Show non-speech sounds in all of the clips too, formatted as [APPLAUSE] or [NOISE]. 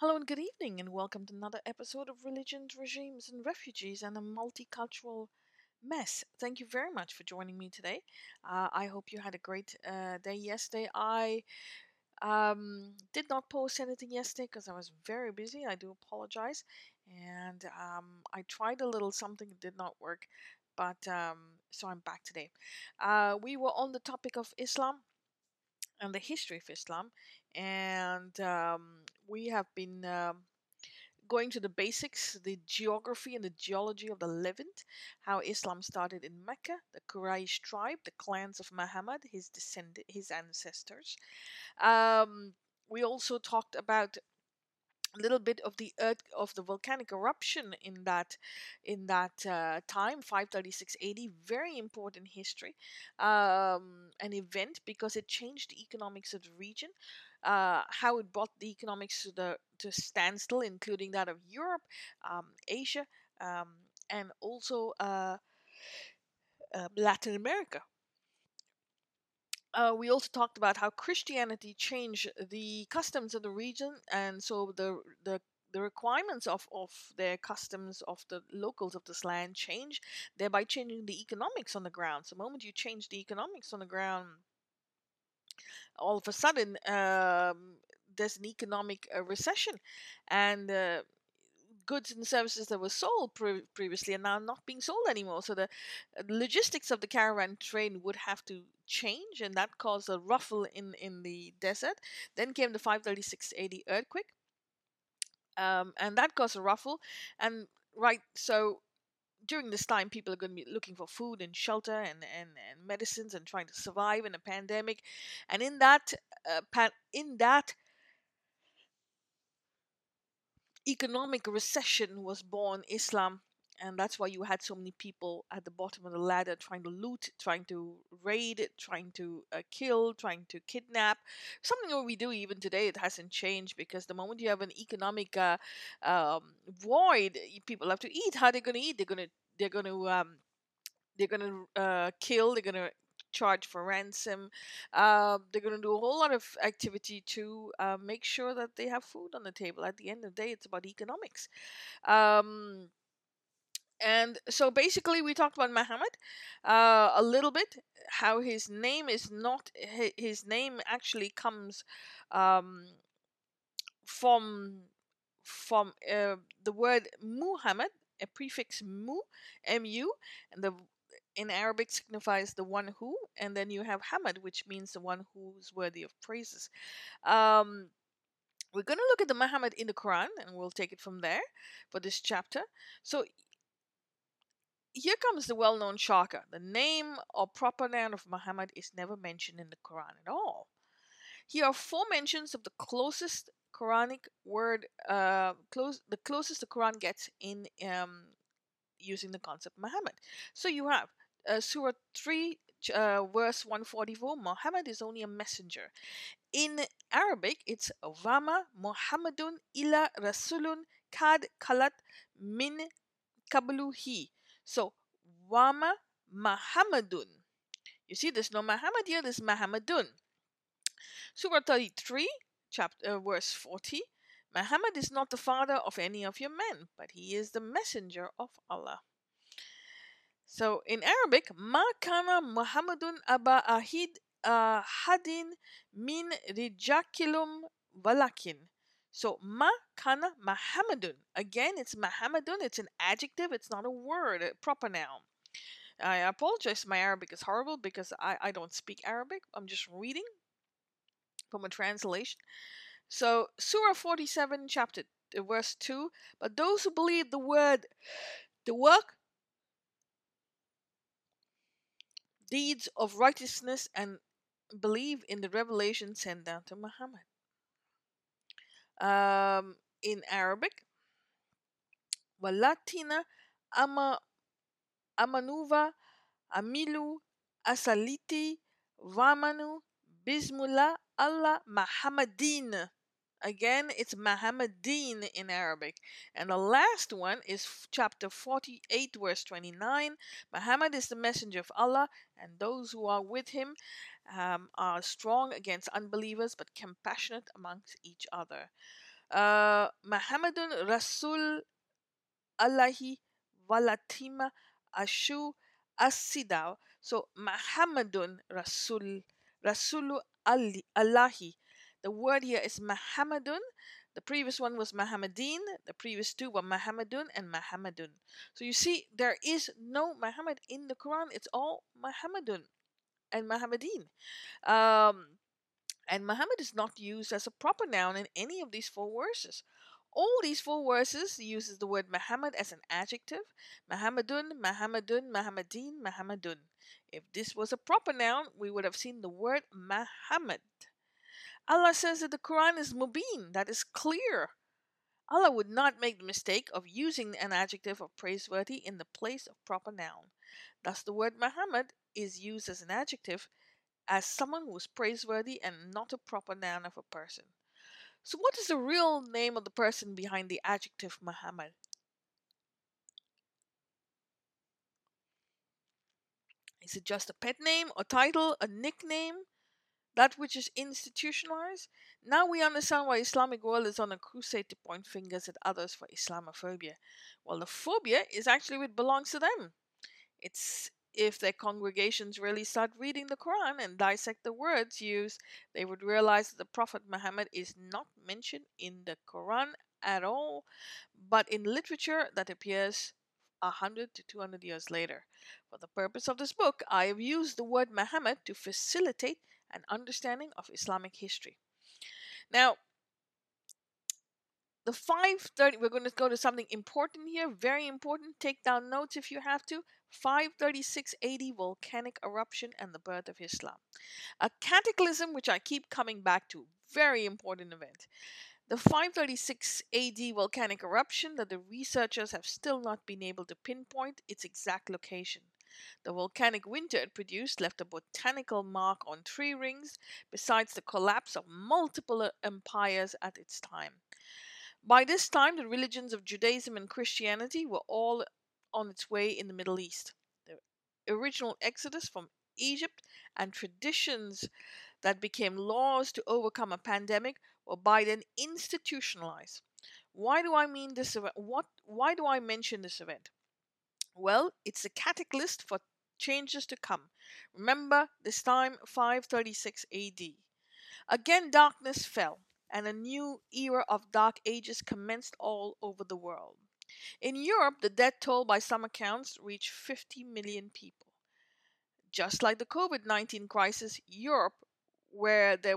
Hello and good evening, and welcome to another episode of Religions, Regimes, and Refugees and a Multicultural Mess. Thank you very much for joining me today. Uh, I hope you had a great uh, day yesterday. I um, did not post anything yesterday because I was very busy. I do apologize. And um, I tried a little something, it did not work. But um, so I'm back today. Uh, we were on the topic of Islam and the history of Islam, and um, we have been um, going to the basics, the geography and the geology of the Levant, how Islam started in Mecca, the Quraysh tribe, the clans of Muhammad, his descend- his ancestors. Um, we also talked about little bit of the earth of the volcanic eruption in that in that uh, time 536 AD very important history um, an event because it changed the economics of the region uh, how it brought the economics to the to standstill including that of Europe um, Asia um, and also uh, uh Latin America uh, we also talked about how Christianity changed the customs of the region, and so the the the requirements of, of their customs of the locals of this land change, thereby changing the economics on the ground. So, the moment you change the economics on the ground, all of a sudden um, there's an economic uh, recession, and uh, goods and services that were sold pre- previously are now not being sold anymore. So the uh, logistics of the caravan train would have to change, and that caused a ruffle in in the desert. Then came the 536 AD earthquake, um, and that caused a ruffle. And right, so during this time, people are going to be looking for food and shelter and, and, and medicines and trying to survive in a pandemic. And in that, uh, in that economic recession was born Islam and that's why you had so many people at the bottom of the ladder trying to loot, trying to raid, trying to uh, kill, trying to kidnap. Something that we do even today. It hasn't changed because the moment you have an economic uh, um, void, people have to eat. How are they going to eat? They're going to they're going to um, they're going to uh, kill. They're going to charge for ransom. Uh, they're going to do a whole lot of activity to uh, make sure that they have food on the table. At the end of the day, it's about economics. Um, and so basically, we talked about Muhammad uh, a little bit. How his name is not his name actually comes um, from from uh, the word Muhammad, a prefix mu, mu, and the in Arabic signifies the one who, and then you have Hamad, which means the one who's worthy of praises. Um, we're going to look at the Muhammad in the Quran, and we'll take it from there for this chapter. So here comes the well known shocker. The name or proper noun of Muhammad is never mentioned in the Quran at all. Here are four mentions of the closest Quranic word, uh, close, the closest the Quran gets in um, using the concept Muhammad. So you have uh, Surah 3, uh, verse 144 Muhammad is only a messenger. In Arabic, it's Wama Muhammadun ila Rasulun kad kalat min kabluhi. So, Wama Muhammadun. You see, there's no Muhammad here, there's Muhammadun. Surah 33, chapter, uh, verse 40. Muhammad is not the father of any of your men, but he is the messenger of Allah. So in Arabic, kana Muhammadun aba ahid uh, hadin min rijakilum walakin. So ma kana Muhammadun. Again, it's Muhammadun. It's an adjective. It's not a word, a proper noun. I apologize. My Arabic is horrible because I, I don't speak Arabic. I'm just reading from a translation. So Surah 47, chapter uh, verse 2. But those who believe the word, the work deeds of righteousness and believe in the revelation sent down to Muhammad. Um, in Arabic, Walatina ama amanuva amilu asaliti vamanu bismullah Allah Muhammadin. Again, it's Muhammadin in Arabic. And the last one is chapter 48, verse 29. Muhammad is the messenger of Allah, and those who are with him um, are strong against unbelievers, but compassionate amongst each other. uh, Muhammadun Rasul Allahi Walatima Ashu Asidaw. So Muhammadun Rasul Rasulu Allahi. The word here is Muhammadun. The previous one was Muhammadin. The previous two were Muhammadun and Muhammadun. So you see, there is no Muhammad in the Quran. It's all Muhammadun and Muhammadin. Um, and Muhammad is not used as a proper noun in any of these four verses. All these four verses uses the word Muhammad as an adjective. Muhammadun, Muhammadun, Muhammadin, Muhammadun. If this was a proper noun, we would have seen the word Muhammad. Allah says that the Quran is mubin, that is clear. Allah would not make the mistake of using an adjective of praiseworthy in the place of proper noun. Thus, the word Muhammad is used as an adjective as someone who is praiseworthy and not a proper noun of a person. So, what is the real name of the person behind the adjective Muhammad? Is it just a pet name, a title, a nickname? That which is institutionalized? Now we understand why Islamic world is on a crusade to point fingers at others for Islamophobia. Well, the phobia is actually what belongs to them. It's if their congregations really start reading the Quran and dissect the words used, they would realize that the Prophet Muhammad is not mentioned in the Quran at all, but in literature that appears 100 to 200 years later. For the purpose of this book, I have used the word Muhammad to facilitate an understanding of Islamic history. Now, the 530, we're going to go to something important here, very important. Take down notes if you have to. 536 AD volcanic eruption and the birth of Islam. A cataclysm which I keep coming back to, very important event. The 536 AD volcanic eruption that the researchers have still not been able to pinpoint its exact location. The volcanic winter it produced left a botanical mark on tree rings, besides the collapse of multiple uh, empires at its time. By this time, the religions of Judaism and Christianity were all on its way in the Middle East. The original exodus from Egypt and traditions that became laws to overcome a pandemic were by then institutionalized. Why do I mean this event? What why do I mention this event? Well, it's a catalyst for changes to come. Remember this time 536 AD. Again darkness fell and a new era of dark ages commenced all over the world. In Europe, the death toll by some accounts reached 50 million people. Just like the COVID 19 crisis, Europe, where, there,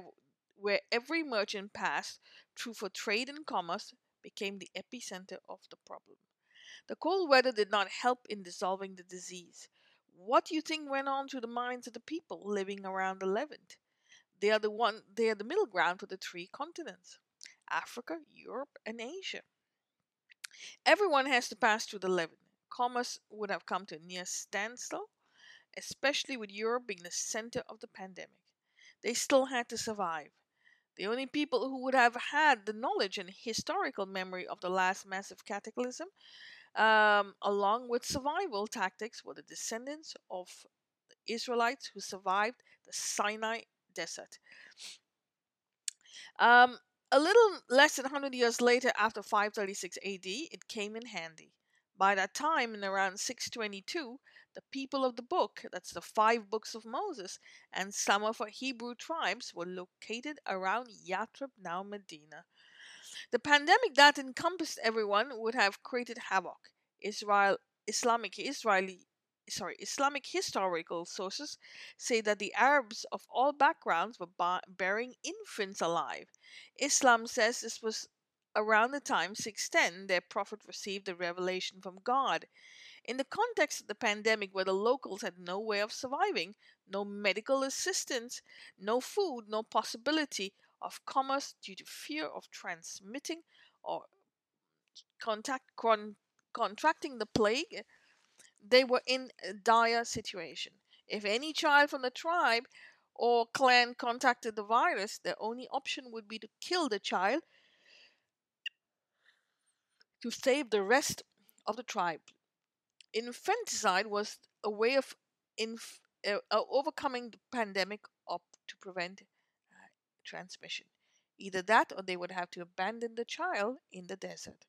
where every merchant passed through for trade and commerce, became the epicenter of the problem. The cold weather did not help in dissolving the disease. What do you think went on through the minds of the people living around the Levant? They are the one they are the middle ground for the three continents. Africa, Europe, and Asia. Everyone has to pass through the Levant. Commerce would have come to a near standstill, especially with Europe being the center of the pandemic. They still had to survive. The only people who would have had the knowledge and historical memory of the last massive cataclysm, um, along with survival tactics, were the descendants of the Israelites who survived the Sinai desert. Um, a little less than 100 years later, after 536 AD, it came in handy. By that time, in around 622, the people of the book, that's the five books of Moses, and some of our Hebrew tribes were located around Yathrib, now Medina. The pandemic that encompassed everyone would have created havoc. Israel, Islamic Israeli sorry, Islamic historical sources say that the Arabs of all backgrounds were burying infants alive. Islam says this was around the time 610 their prophet received a revelation from God. In the context of the pandemic, where the locals had no way of surviving, no medical assistance, no food, no possibility of commerce due to fear of transmitting or contact, con- contracting the plague, they were in a dire situation. If any child from the tribe or clan contacted the virus, their only option would be to kill the child to save the rest of the tribe. Infanticide was a way of inf- uh, uh, overcoming the pandemic up to prevent transmission. Either that or they would have to abandon the child in the desert.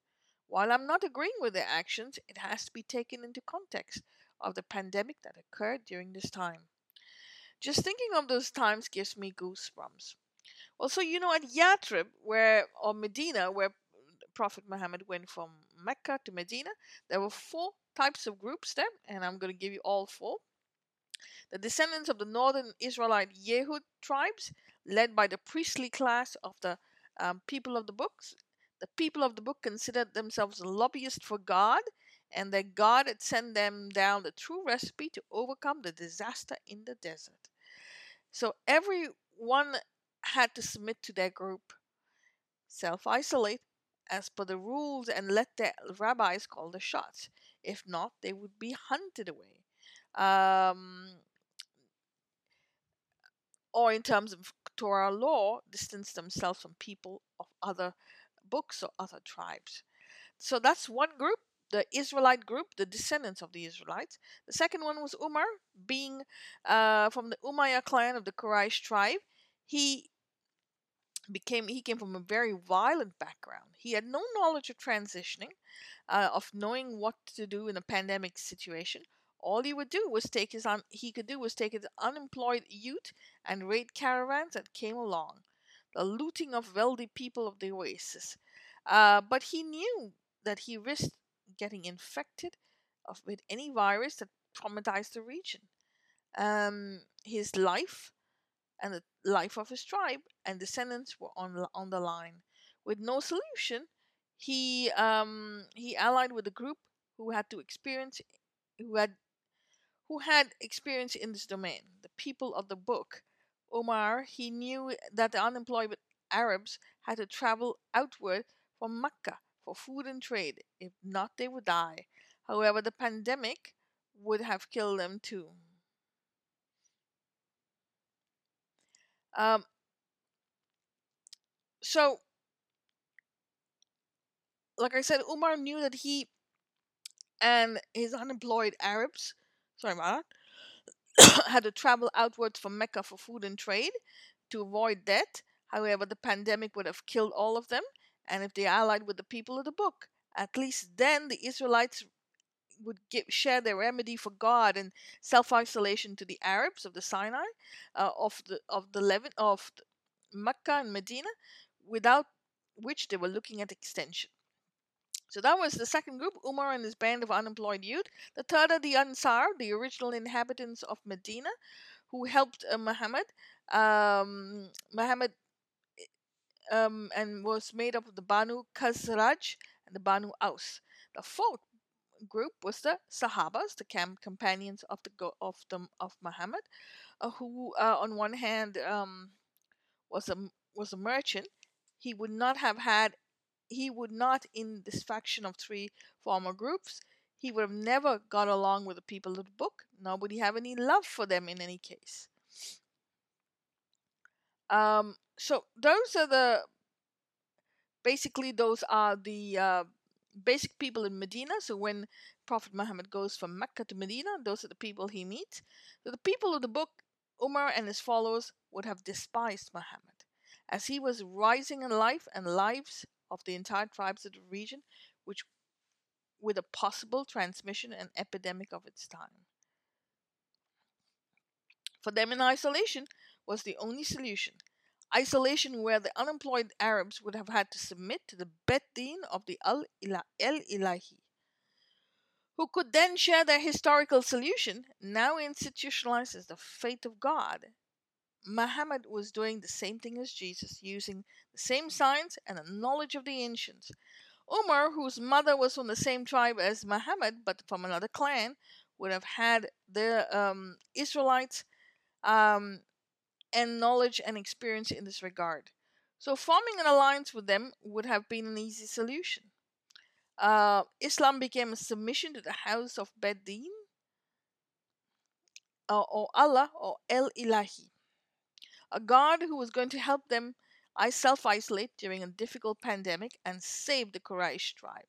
While I'm not agreeing with their actions, it has to be taken into context of the pandemic that occurred during this time. Just thinking of those times gives me goosebumps. Well, so you know, at Yathrib, where or Medina, where Prophet Muhammad went from Mecca to Medina, there were four types of groups there, and I'm going to give you all four. The descendants of the northern Israelite Yehud tribes, led by the priestly class of the um, people of the books. The people of the book considered themselves lobbyists for God, and that God had sent them down the true recipe to overcome the disaster in the desert. So everyone had to submit to their group, self isolate as per the rules, and let their rabbis call the shots. If not, they would be hunted away. Um, or in terms of Torah law, distance themselves from people of other books or other tribes. So that's one group, the Israelite group, the descendants of the Israelites. The second one was Umar, being uh, from the Umayyah clan of the Quraysh tribe. He became he came from a very violent background. He had no knowledge of transitioning, uh, of knowing what to do in a pandemic situation. All he would do was take his un- he could do was take his unemployed youth and raid caravans that came along, the looting of wealthy people of the oasis. Uh, but he knew that he risked getting infected of, with any virus that traumatized the region. Um, his life and the life of his tribe and descendants were on on the line. With no solution, he um, he allied with a group who had to experience who had who had experience in this domain, the people of the book. Omar, he knew that the unemployed Arabs had to travel outward from Mecca for food and trade. If not, they would die. However, the pandemic would have killed them too. Um, so, like I said, Umar knew that he and his unemployed Arabs, sorry about [COUGHS] that, had to travel outwards from Mecca for food and trade to avoid death. However, the pandemic would have killed all of them, and if they allied with the people of the book, at least then the Israelites would share their remedy for God and self isolation to the Arabs of the Sinai, uh, of the of the Levant, of Mecca and Medina, without which they were looking at extension. So that was the second group, Umar and his band of unemployed youth. The third are the Ansar, the original inhabitants of Medina, who helped uh, Muhammad. Um, Muhammad um, and was made up of the Banu Khazraj and the Banu Aus. The fourth group was the Sahabas, the camp companions of the of the of Muhammad, uh, who uh, on one hand um, was a was a merchant. He would not have had he would not in this faction of three former groups. He would have never got along with the people of the book, nor would he have any love for them in any case. Um, so those are the basically those are the uh, basic people in Medina. So when Prophet Muhammad goes from Mecca to Medina, those are the people he meets. So the people of the book, Umar and his followers would have despised Muhammad, as he was rising in life and lives of the entire tribes of the region, which with a possible transmission and epidemic of its time. For them in isolation was the only solution. Isolation where the unemployed Arabs would have had to submit to the Bet-Din of the Al Ilahi, who could then share their historical solution, now institutionalized as the faith of God. Muhammad was doing the same thing as Jesus, using the same signs and a knowledge of the ancients. Umar, whose mother was from the same tribe as Muhammad but from another clan, would have had the um, Israelites um, and knowledge and experience in this regard. So, forming an alliance with them would have been an easy solution. Uh, Islam became a submission to the house of Bet-Din, uh, or Allah, or El Ilahi, a God who was going to help them self isolate during a difficult pandemic and save the Quraysh tribe.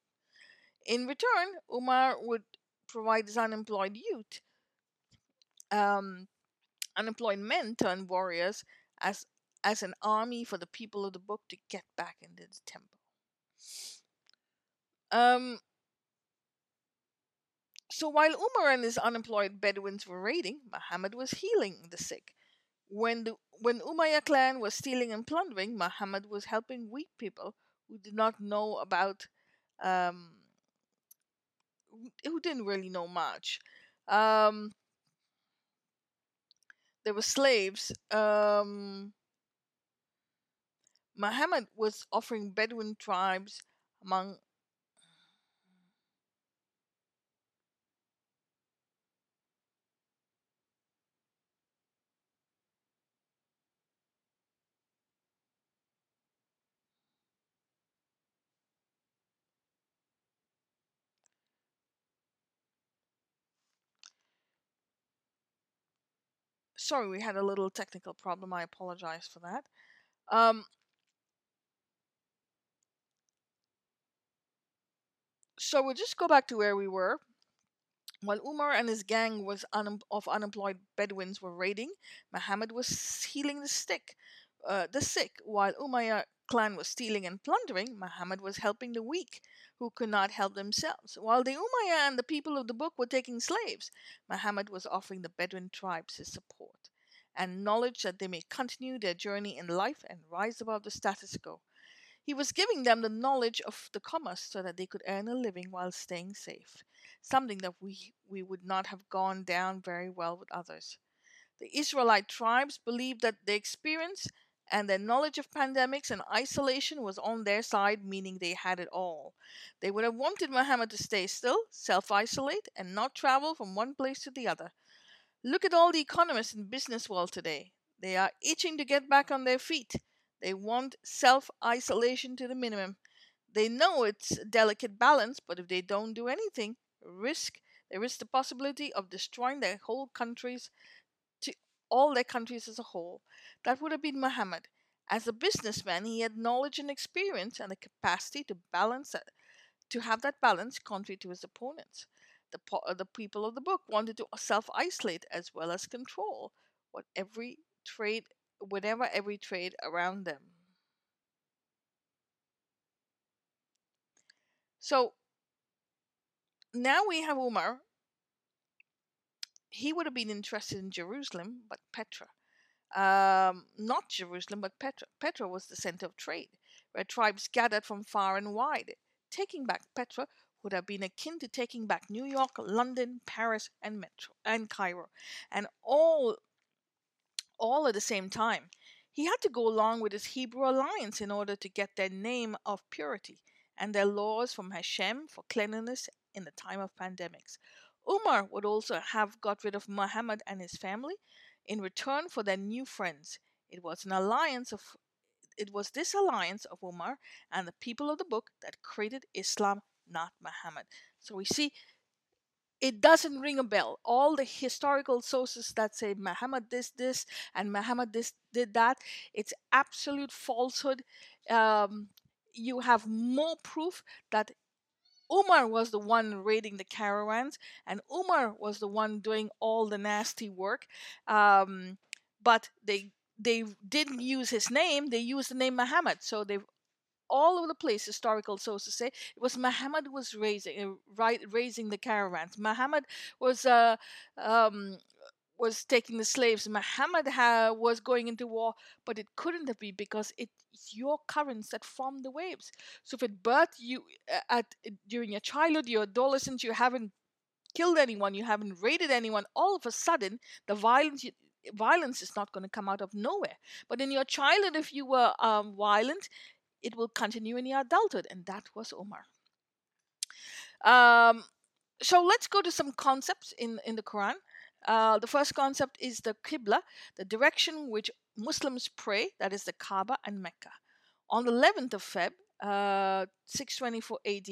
In return, Umar would provide his unemployed youth um, unemployed men turned warriors as as an army for the people of the book to get back into the temple. Um, so while Umar and his unemployed Bedouins were raiding, Muhammad was healing the sick. When the when Umayyah clan was stealing and plundering, Muhammad was helping weak people who did not know about um, who didn't really know much. Um, there were slaves. Um, Muhammad was offering Bedouin tribes among sorry, we had a little technical problem. I apologize for that. Um, so we'll just go back to where we were. While Umar and his gang was un- of unemployed Bedouins were raiding, Muhammad was healing the sick. Uh, the sick, while Umayyah clan was stealing and plundering, Muhammad was helping the weak who could not help themselves. While the Umayyah and the people of the book were taking slaves, Muhammad was offering the Bedouin tribes his support and knowledge that they may continue their journey in life and rise above the status quo. He was giving them the knowledge of the commerce so that they could earn a living while staying safe, something that we, we would not have gone down very well with others. The Israelite tribes believed that their experience and their knowledge of pandemics and isolation was on their side, meaning they had it all. They would have wanted Muhammad to stay still, self isolate, and not travel from one place to the other. Look at all the economists in business world today. They are itching to get back on their feet. They want self isolation to the minimum. They know it's a delicate balance, but if they don't do anything, risk there is the possibility of destroying their whole countries to all their countries as a whole. That would have been Muhammad. As a businessman, he had knowledge and experience and the capacity to balance that, to have that balance contrary to his opponents. The, the people of the book wanted to self isolate as well as control what every trade whatever every trade around them. So now we have Umar. He would have been interested in Jerusalem, but Petra. Um, not Jerusalem, but Petra. Petra was the center of trade, where tribes gathered from far and wide. Taking back Petra would have been akin to taking back New York, London, Paris, and Metro and Cairo, and all all at the same time. He had to go along with his Hebrew alliance in order to get their name of purity and their laws from Hashem for cleanliness in the time of pandemics. Umar would also have got rid of Muhammad and his family in return for their new friends. It was an alliance of it was this alliance of Umar and the people of the book that created Islam, not Muhammad. So we see it doesn't ring a bell. All the historical sources that say Muhammad this this and Muhammad this did that, it's absolute falsehood. Um, you have more proof that Umar was the one raiding the caravans, and Umar was the one doing all the nasty work. Um, but they they didn't use his name; they used the name Muhammad. So they all over the place historical sources say it was Muhammad who was raising uh, right raising the caravans. Muhammad was uh, um, was taking the slaves. Muhammad ha- was going into war, but it couldn't have been because it's your currents that form the waves. So if it birth you uh, at during your childhood, your adolescence, you haven't killed anyone, you haven't raided anyone, all of a sudden the violence. Violence is not going to come out of nowhere. But in your childhood, if you were um, violent, it will continue in your adulthood, and that was Omar. Um, so let's go to some concepts in, in the Quran. Uh, the first concept is the Qibla, the direction which Muslims pray, that is the Kaaba and Mecca. On the 11th of Feb, uh, 624 AD,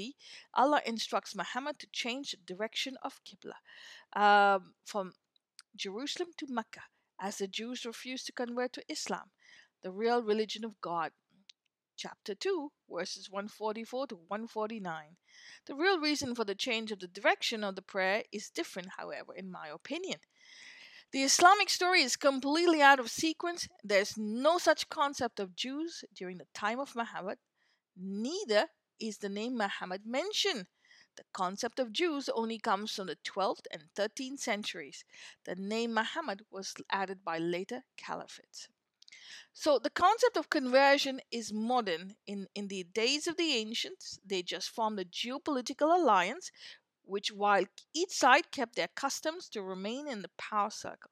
Allah instructs Muhammad to change the direction of Qibla um, from Jerusalem to Mecca, as the Jews refused to convert to Islam, the real religion of God, chapter 2, verses 144 to 149. The real reason for the change of the direction of the prayer is different, however, in my opinion. The Islamic story is completely out of sequence. There's no such concept of Jews during the time of Muhammad. Neither is the name Muhammad mentioned. The concept of Jews only comes from the 12th and 13th centuries. The name Muhammad was added by later caliphates. So the concept of conversion is modern. In, in the days of the ancients, they just formed a geopolitical alliance which while each side kept their customs to remain in the power circle.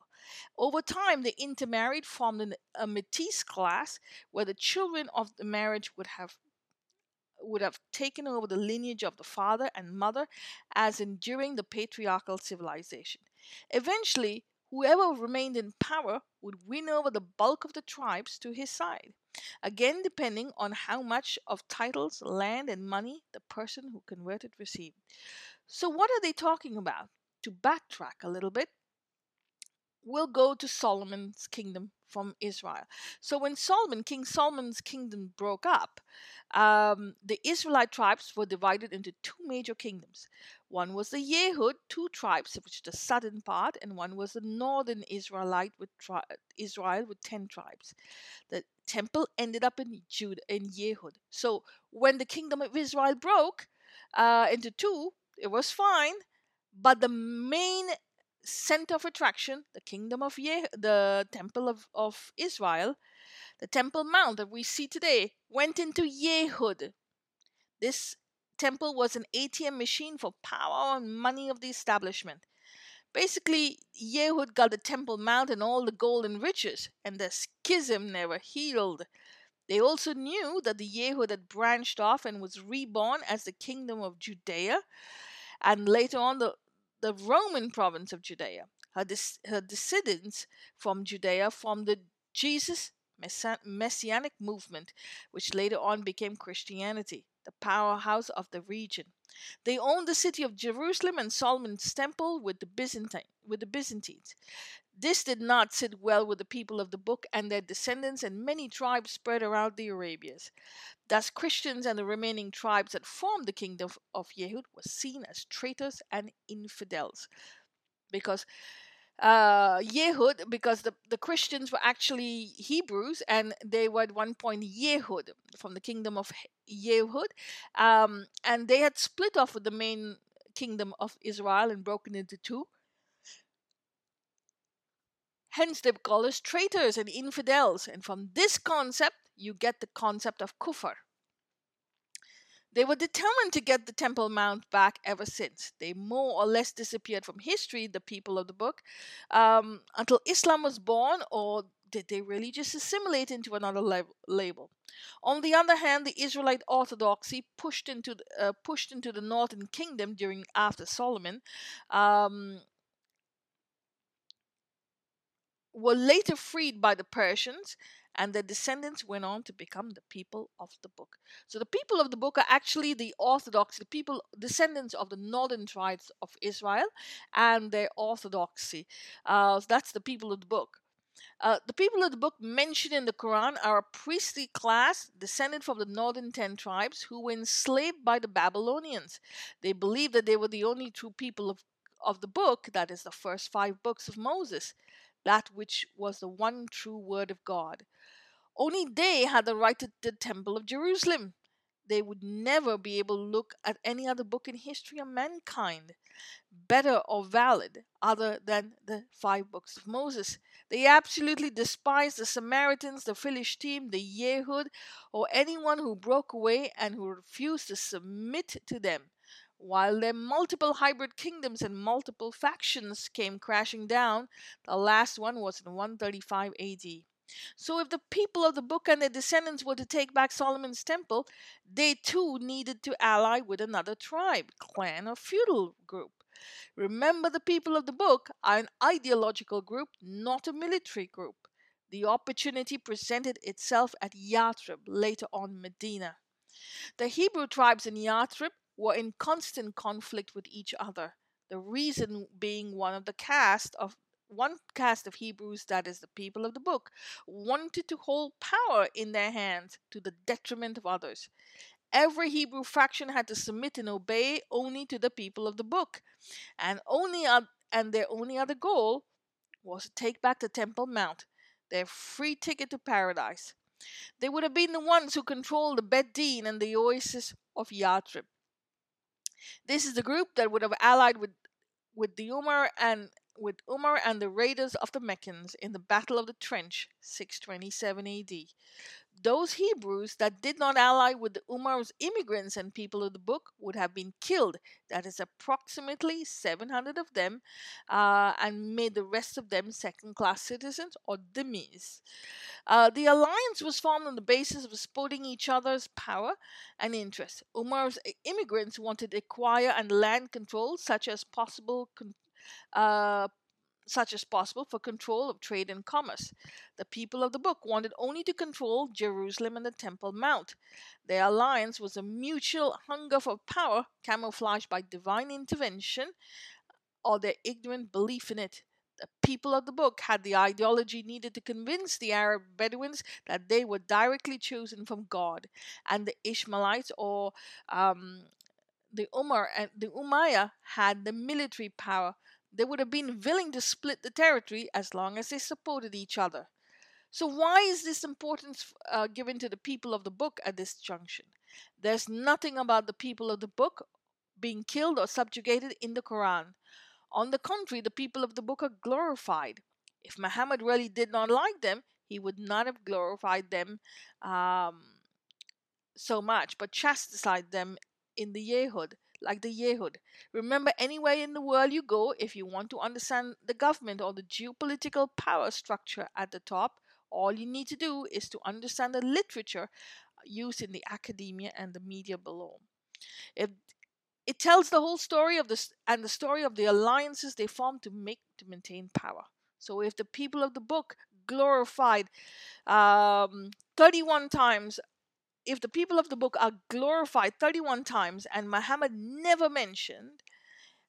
Over time, they intermarried, formed an, a métis class where the children of the marriage would have would have taken over the lineage of the father and mother as enduring the patriarchal civilization. Eventually, whoever remained in power would win over the bulk of the tribes to his side, again depending on how much of titles, land, and money the person who converted received. So, what are they talking about? To backtrack a little bit, we'll go to Solomon's kingdom from Israel. So, when Solomon, King Solomon's kingdom broke up, um, the Israelite tribes were divided into two major kingdoms. One was the Yehud, two tribes, which is the southern part, and one was the northern Israelite with tri- Israel with ten tribes. The temple ended up in Judah in Yehud. So when the kingdom of Israel broke uh, into two, it was fine, but the main center of attraction, the kingdom of Ye- the temple of, of Israel, the Temple Mount that we see today, went into Yehud. This temple was an ATM machine for power and money of the establishment. Basically, Yehud got the Temple Mount and all the gold and riches, and the schism never healed. They also knew that the Yehud had branched off and was reborn as the kingdom of Judea, and later on the, the Roman province of Judea. Her, dis- her descendants from Judea formed the Jesus Messianic movement, which later on became Christianity, the powerhouse of the region. They owned the city of Jerusalem and Solomon's temple with the Byzantine with the Byzantines. This did not sit well with the people of the book and their descendants, and many tribes spread around the Arabias. Thus, Christians and the remaining tribes that formed the kingdom of Yehud were seen as traitors and infidels. Because uh, Yehud, because the, the Christians were actually Hebrews and they were at one point Yehud from the kingdom of Yehud, um, and they had split off with the main kingdom of Israel and broken into two. Hence, they call us traitors and infidels, and from this concept, you get the concept of kufr. They were determined to get the Temple Mount back ever since. They more or less disappeared from history, the people of the book, um, until Islam was born, or did they really just assimilate into another lab- label? On the other hand, the Israelite orthodoxy pushed into the, uh, pushed into the northern kingdom during after Solomon. Um, were later freed by the Persians, and their descendants went on to become the people of the book. So the people of the book are actually the Orthodox, the people, descendants of the northern tribes of Israel, and their orthodoxy. Uh, so that's the people of the book. Uh, the people of the book mentioned in the Quran are a priestly class descended from the northern ten tribes who were enslaved by the Babylonians. They believed that they were the only true people of, of the book, that is, the first five books of Moses that which was the one true word of God. Only they had the right to the Temple of Jerusalem. They would never be able to look at any other book in history of mankind, better or valid, other than the five books of Moses. They absolutely despised the Samaritans, the Philistine, the Yehud, or anyone who broke away and who refused to submit to them while their multiple hybrid kingdoms and multiple factions came crashing down, the last one was in 135 AD. So, if the people of the book and their descendants were to take back Solomon's temple, they too needed to ally with another tribe, clan, or feudal group. Remember, the people of the book are an ideological group, not a military group. The opportunity presented itself at Yathrib, later on Medina. The Hebrew tribes in Yathrib were in constant conflict with each other. The reason being one of the cast of one caste of Hebrews, that is the people of the book, wanted to hold power in their hands to the detriment of others. Every Hebrew faction had to submit and obey only to the people of the book, and only and their only other goal was to take back the Temple Mount, their free ticket to paradise. They would have been the ones who controlled the Bet Din and the oasis of Yathrib. This is the group that would have allied with, with the Umar and with Umar and the raiders of the Meccans in the Battle of the Trench, 627 AD. Those Hebrews that did not ally with the Umar's immigrants and people of the book would have been killed. That is approximately 700 of them, uh, and made the rest of them second class citizens or dhimmis. Uh, the alliance was formed on the basis of supporting each other's power and interests. Umar's immigrants wanted to acquire and land control, such as possible. Con- uh, such as possible for control of trade and commerce. The people of the book wanted only to control Jerusalem and the Temple Mount. Their alliance was a mutual hunger for power camouflaged by divine intervention or their ignorant belief in it. The people of the book had the ideology needed to convince the Arab Bedouins that they were directly chosen from God, and the Ishmaelites or um, the Umar and the Umayyah had the military power they would have been willing to split the territory as long as they supported each other. So, why is this importance uh, given to the people of the book at this junction? There's nothing about the people of the book being killed or subjugated in the Quran. On the contrary, the people of the book are glorified. If Muhammad really did not like them, he would not have glorified them um, so much, but chastised them in the Yehud like the Yehud. Remember, anywhere in the world you go, if you want to understand the government or the geopolitical power structure at the top, all you need to do is to understand the literature used in the academia and the media below. It, it tells the whole story of this and the story of the alliances they formed to make to maintain power. So if the people of the book glorified um, 31 times if the people of the book are glorified 31 times and Muhammad never mentioned,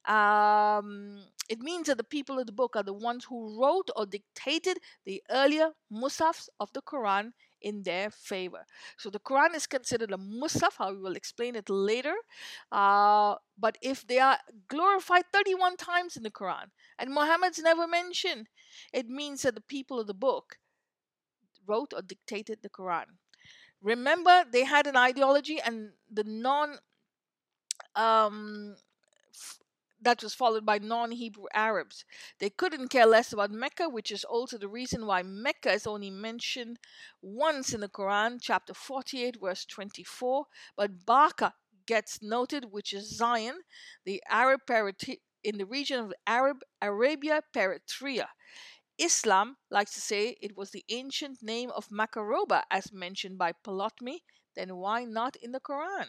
um, it means that the people of the book are the ones who wrote or dictated the earlier mushafs of the Quran in their favor. So the Quran is considered a mushaf, how we will explain it later. Uh, but if they are glorified 31 times in the Quran and Muhammad's never mentioned, it means that the people of the book wrote or dictated the Quran. Remember, they had an ideology, and the non um, f- that was followed by non Hebrew Arabs. They couldn't care less about Mecca, which is also the reason why Mecca is only mentioned once in the Quran, chapter 48, verse 24. But Baka gets noted, which is Zion, the Arab parity in the region of Arab Arabia Petraea. Islam likes to say it was the ancient name of Macoraba as mentioned by Ptolemy, then why not in the Quran?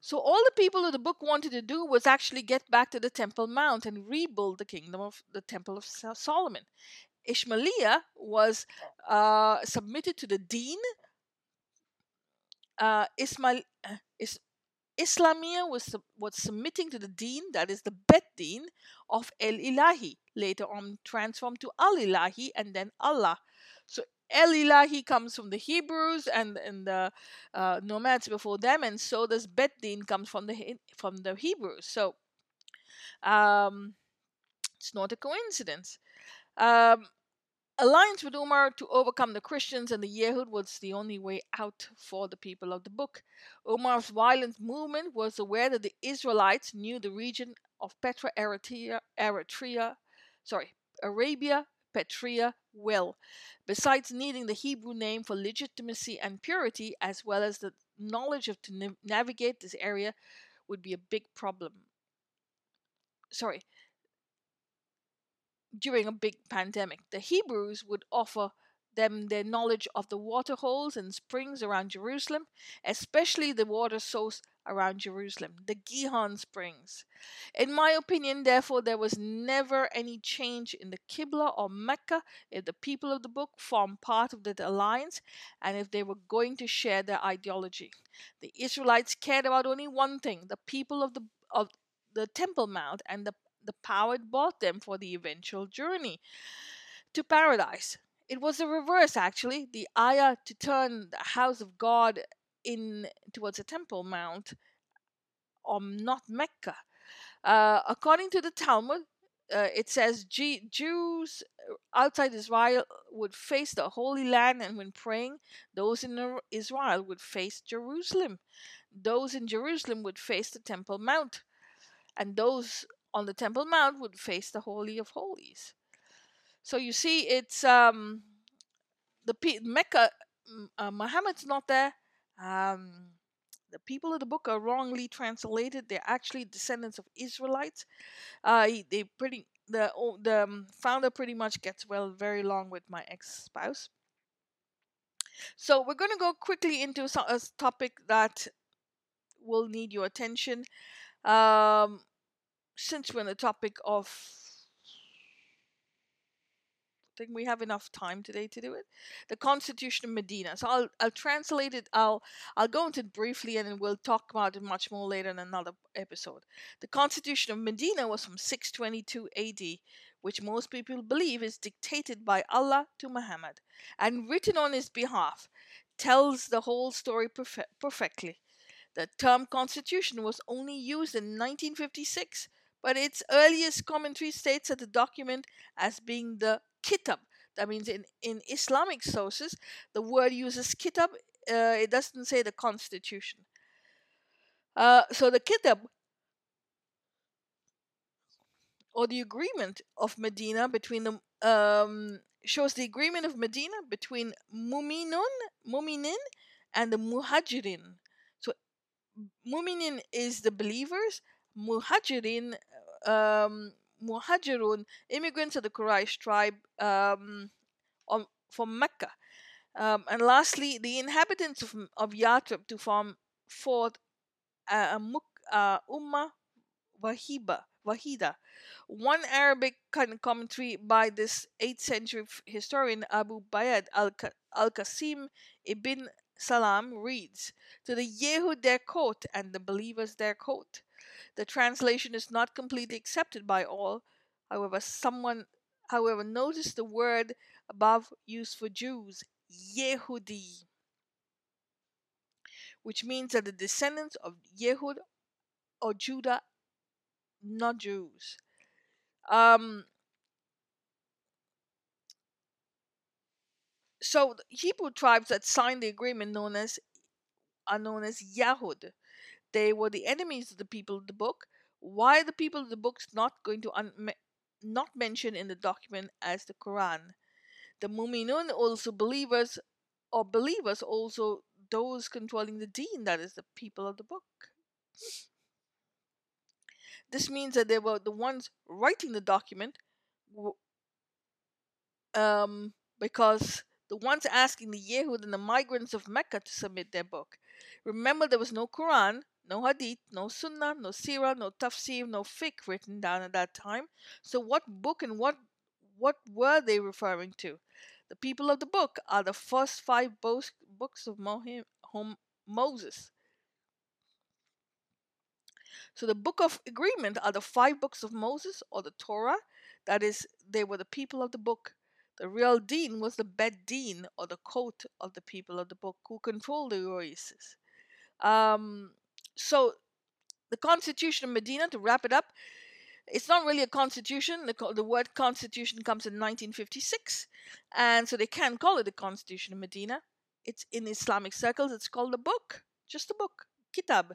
So all the people of the book wanted to do was actually get back to the Temple Mount and rebuild the kingdom of the Temple of Solomon. Ishmaelia was uh, submitted to the Deen. Uh, Ismail, uh, is, Islamia was, was submitting to the Deen, that is the Bet Din of El Ilahi, later on transformed to Al Ilahi and then Allah. So El Ilahi comes from the Hebrews and, and the uh, nomads before them, and so does Bet Din comes from the from the Hebrews. So um, it's not a coincidence. Um, alliance with Umar to overcome the Christians and the Yehud was the only way out for the people of the book. Umar's violent movement was aware that the Israelites knew the region of Petra Eritrea, Eritrea sorry, Arabia Petraea well, besides needing the Hebrew name for legitimacy and purity, as well as the knowledge of to navigate this area, would be a big problem. Sorry, during a big pandemic. The Hebrews would offer them their knowledge of the water holes and springs around Jerusalem, especially the water source around Jerusalem, the Gihon Springs. In my opinion, therefore, there was never any change in the Qibla or Mecca if the people of the book formed part of that alliance and if they were going to share their ideology. The Israelites cared about only one thing the people of the of the Temple Mount and the the power it bought them for the eventual journey to paradise. It was the reverse, actually. The ayah to turn the house of God in towards the Temple Mount, um, not Mecca. Uh, according to the Talmud, uh, it says G- Jews outside Israel would face the Holy Land, and when praying, those in Israel would face Jerusalem. Those in Jerusalem would face the Temple Mount, and those on the Temple Mount would face the Holy of Holies. So you see, it's um, the P- Mecca. Uh, Muhammad's not there. Um, the people of the book are wrongly translated. They're actually descendants of Israelites. Uh, they pretty the the um, founder pretty much gets well very long with my ex spouse. So we're going to go quickly into a topic that will need your attention. Um, since we're on the topic of think we have enough time today to do it. The Constitution of Medina. So I'll I'll translate it. I'll I'll go into it briefly, and then we'll talk about it much more later in another episode. The Constitution of Medina was from 622 A.D., which most people believe is dictated by Allah to Muhammad and written on his behalf. Tells the whole story perfe- perfectly. The term constitution was only used in 1956 but its earliest commentary states that the document as being the kitab. That means in, in Islamic sources, the word uses kitab, uh, it doesn't say the constitution. Uh, so the kitab or the agreement of Medina between the um, shows the agreement of Medina between Muminun, Muminin and the Muhajirin. So Muminin is the believers, Muhajirin um, Muhajirun, immigrants of the Quraysh tribe um, on, from Mecca. Um, and lastly, the inhabitants of, of Yathrib to form fourth uh, uh, Ummah Wahiba, Wahida. One Arabic commentary by this 8th century historian Abu Ubayd al Qasim ibn Salam reads To the Yehud their coat and the believers their coat. The translation is not completely accepted by all. However, someone, however, notice the word above used for Jews, Yehudi, which means that the descendants of Yehud or Judah, not Jews. Um, so Hebrew tribes that signed the agreement known as are known as Yahud. They were the enemies of the people of the book. Why are the people of the book not going to un- not mentioned in the document as the Quran? The Muminun also believers or believers also those controlling the deen, that is the people of the book. This means that they were the ones writing the document um, because the ones asking the Yehud and the migrants of Mecca to submit their book. Remember, there was no Quran, no hadith, no sunnah, no sirah, no tafsir, no fiqh written down at that time. So what book and what what were they referring to? The people of the book are the first five books of Moses. So the book of agreement are the five books of Moses or the Torah. That is, they were the people of the book. The real dean was the bed deen or the coat of the people of the book who controlled the oasis. Um, so the Constitution of Medina, to wrap it up, it's not really a constitution. The, the word constitution comes in 1956, and so they can call it the Constitution of Medina. It's in Islamic circles. It's called a book, just a book, kitab.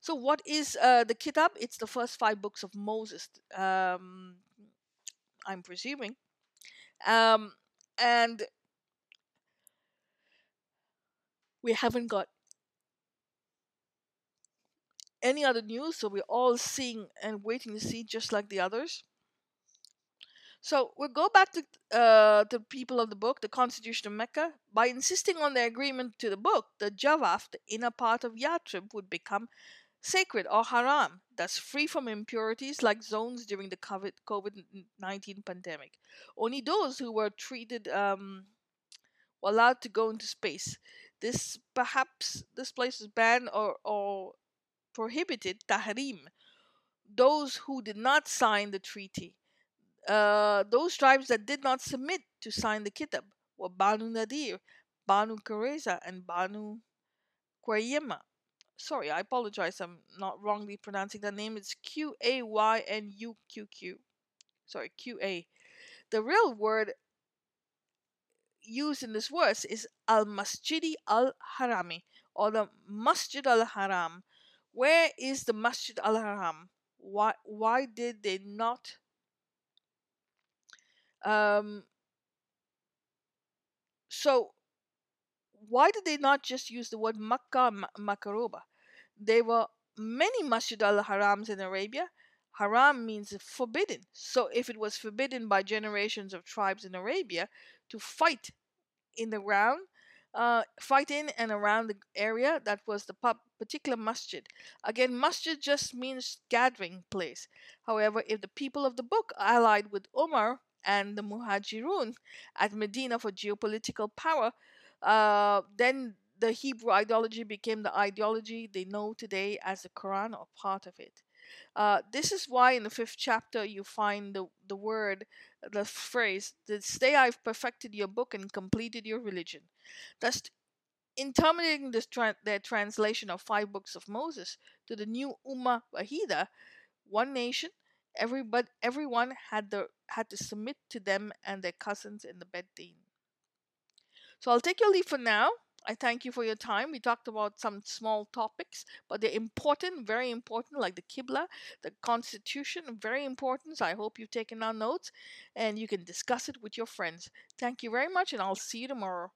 So what is uh, the kitab? It's the first five books of Moses. Um, I'm presuming, um, and we haven't got any other news, so we're all seeing and waiting to see just like the others. So we'll go back to uh, the people of the book, the Constitution of Mecca. By insisting on their agreement to the book, the Jawaf, the inner part of Yathrib, would become sacred or haram, thus free from impurities like zones during the COVID 19 pandemic. Only those who were treated um, were allowed to go into space. This perhaps this place is banned or, or prohibited tahrim, those who did not sign the treaty. Uh, those tribes that did not submit to sign the kitab were Banu Nadir, Banu Qurayza, and Banu Qayyima. Sorry, I apologize. I'm not wrongly pronouncing that name. It's Q A Y N U Q Q. sorry, QA. The real word used in this verse is Al Masjidi Al Harami or the Masjid Al Haram. Where is the Masjid Al Haram? Why why did they not um so why did they not just use the word Makkah Macoraba? There were many Masjid al Harams in Arabia. Haram means forbidden. So if it was forbidden by generations of tribes in Arabia to fight in the ground, uh, fight in and around the area that was the particular masjid. Again, masjid just means gathering place. However, if the people of the book allied with Umar and the Muhajirun at Medina for geopolitical power, uh, then the Hebrew ideology became the ideology they know today as the Quran or part of it. Uh, this is why in the fifth chapter you find the, the word, the phrase, this day I've perfected your book and completed your religion. Thus, in terminating this tra- their translation of five books of Moses to the new Ummah Wahida, one nation, every, but everyone had, the, had to submit to them and their cousins in the Beddin. So I'll take your leave for now. I thank you for your time. We talked about some small topics, but they're important, very important, like the Qibla, the Constitution, very important. So I hope you've taken our notes and you can discuss it with your friends. Thank you very much, and I'll see you tomorrow.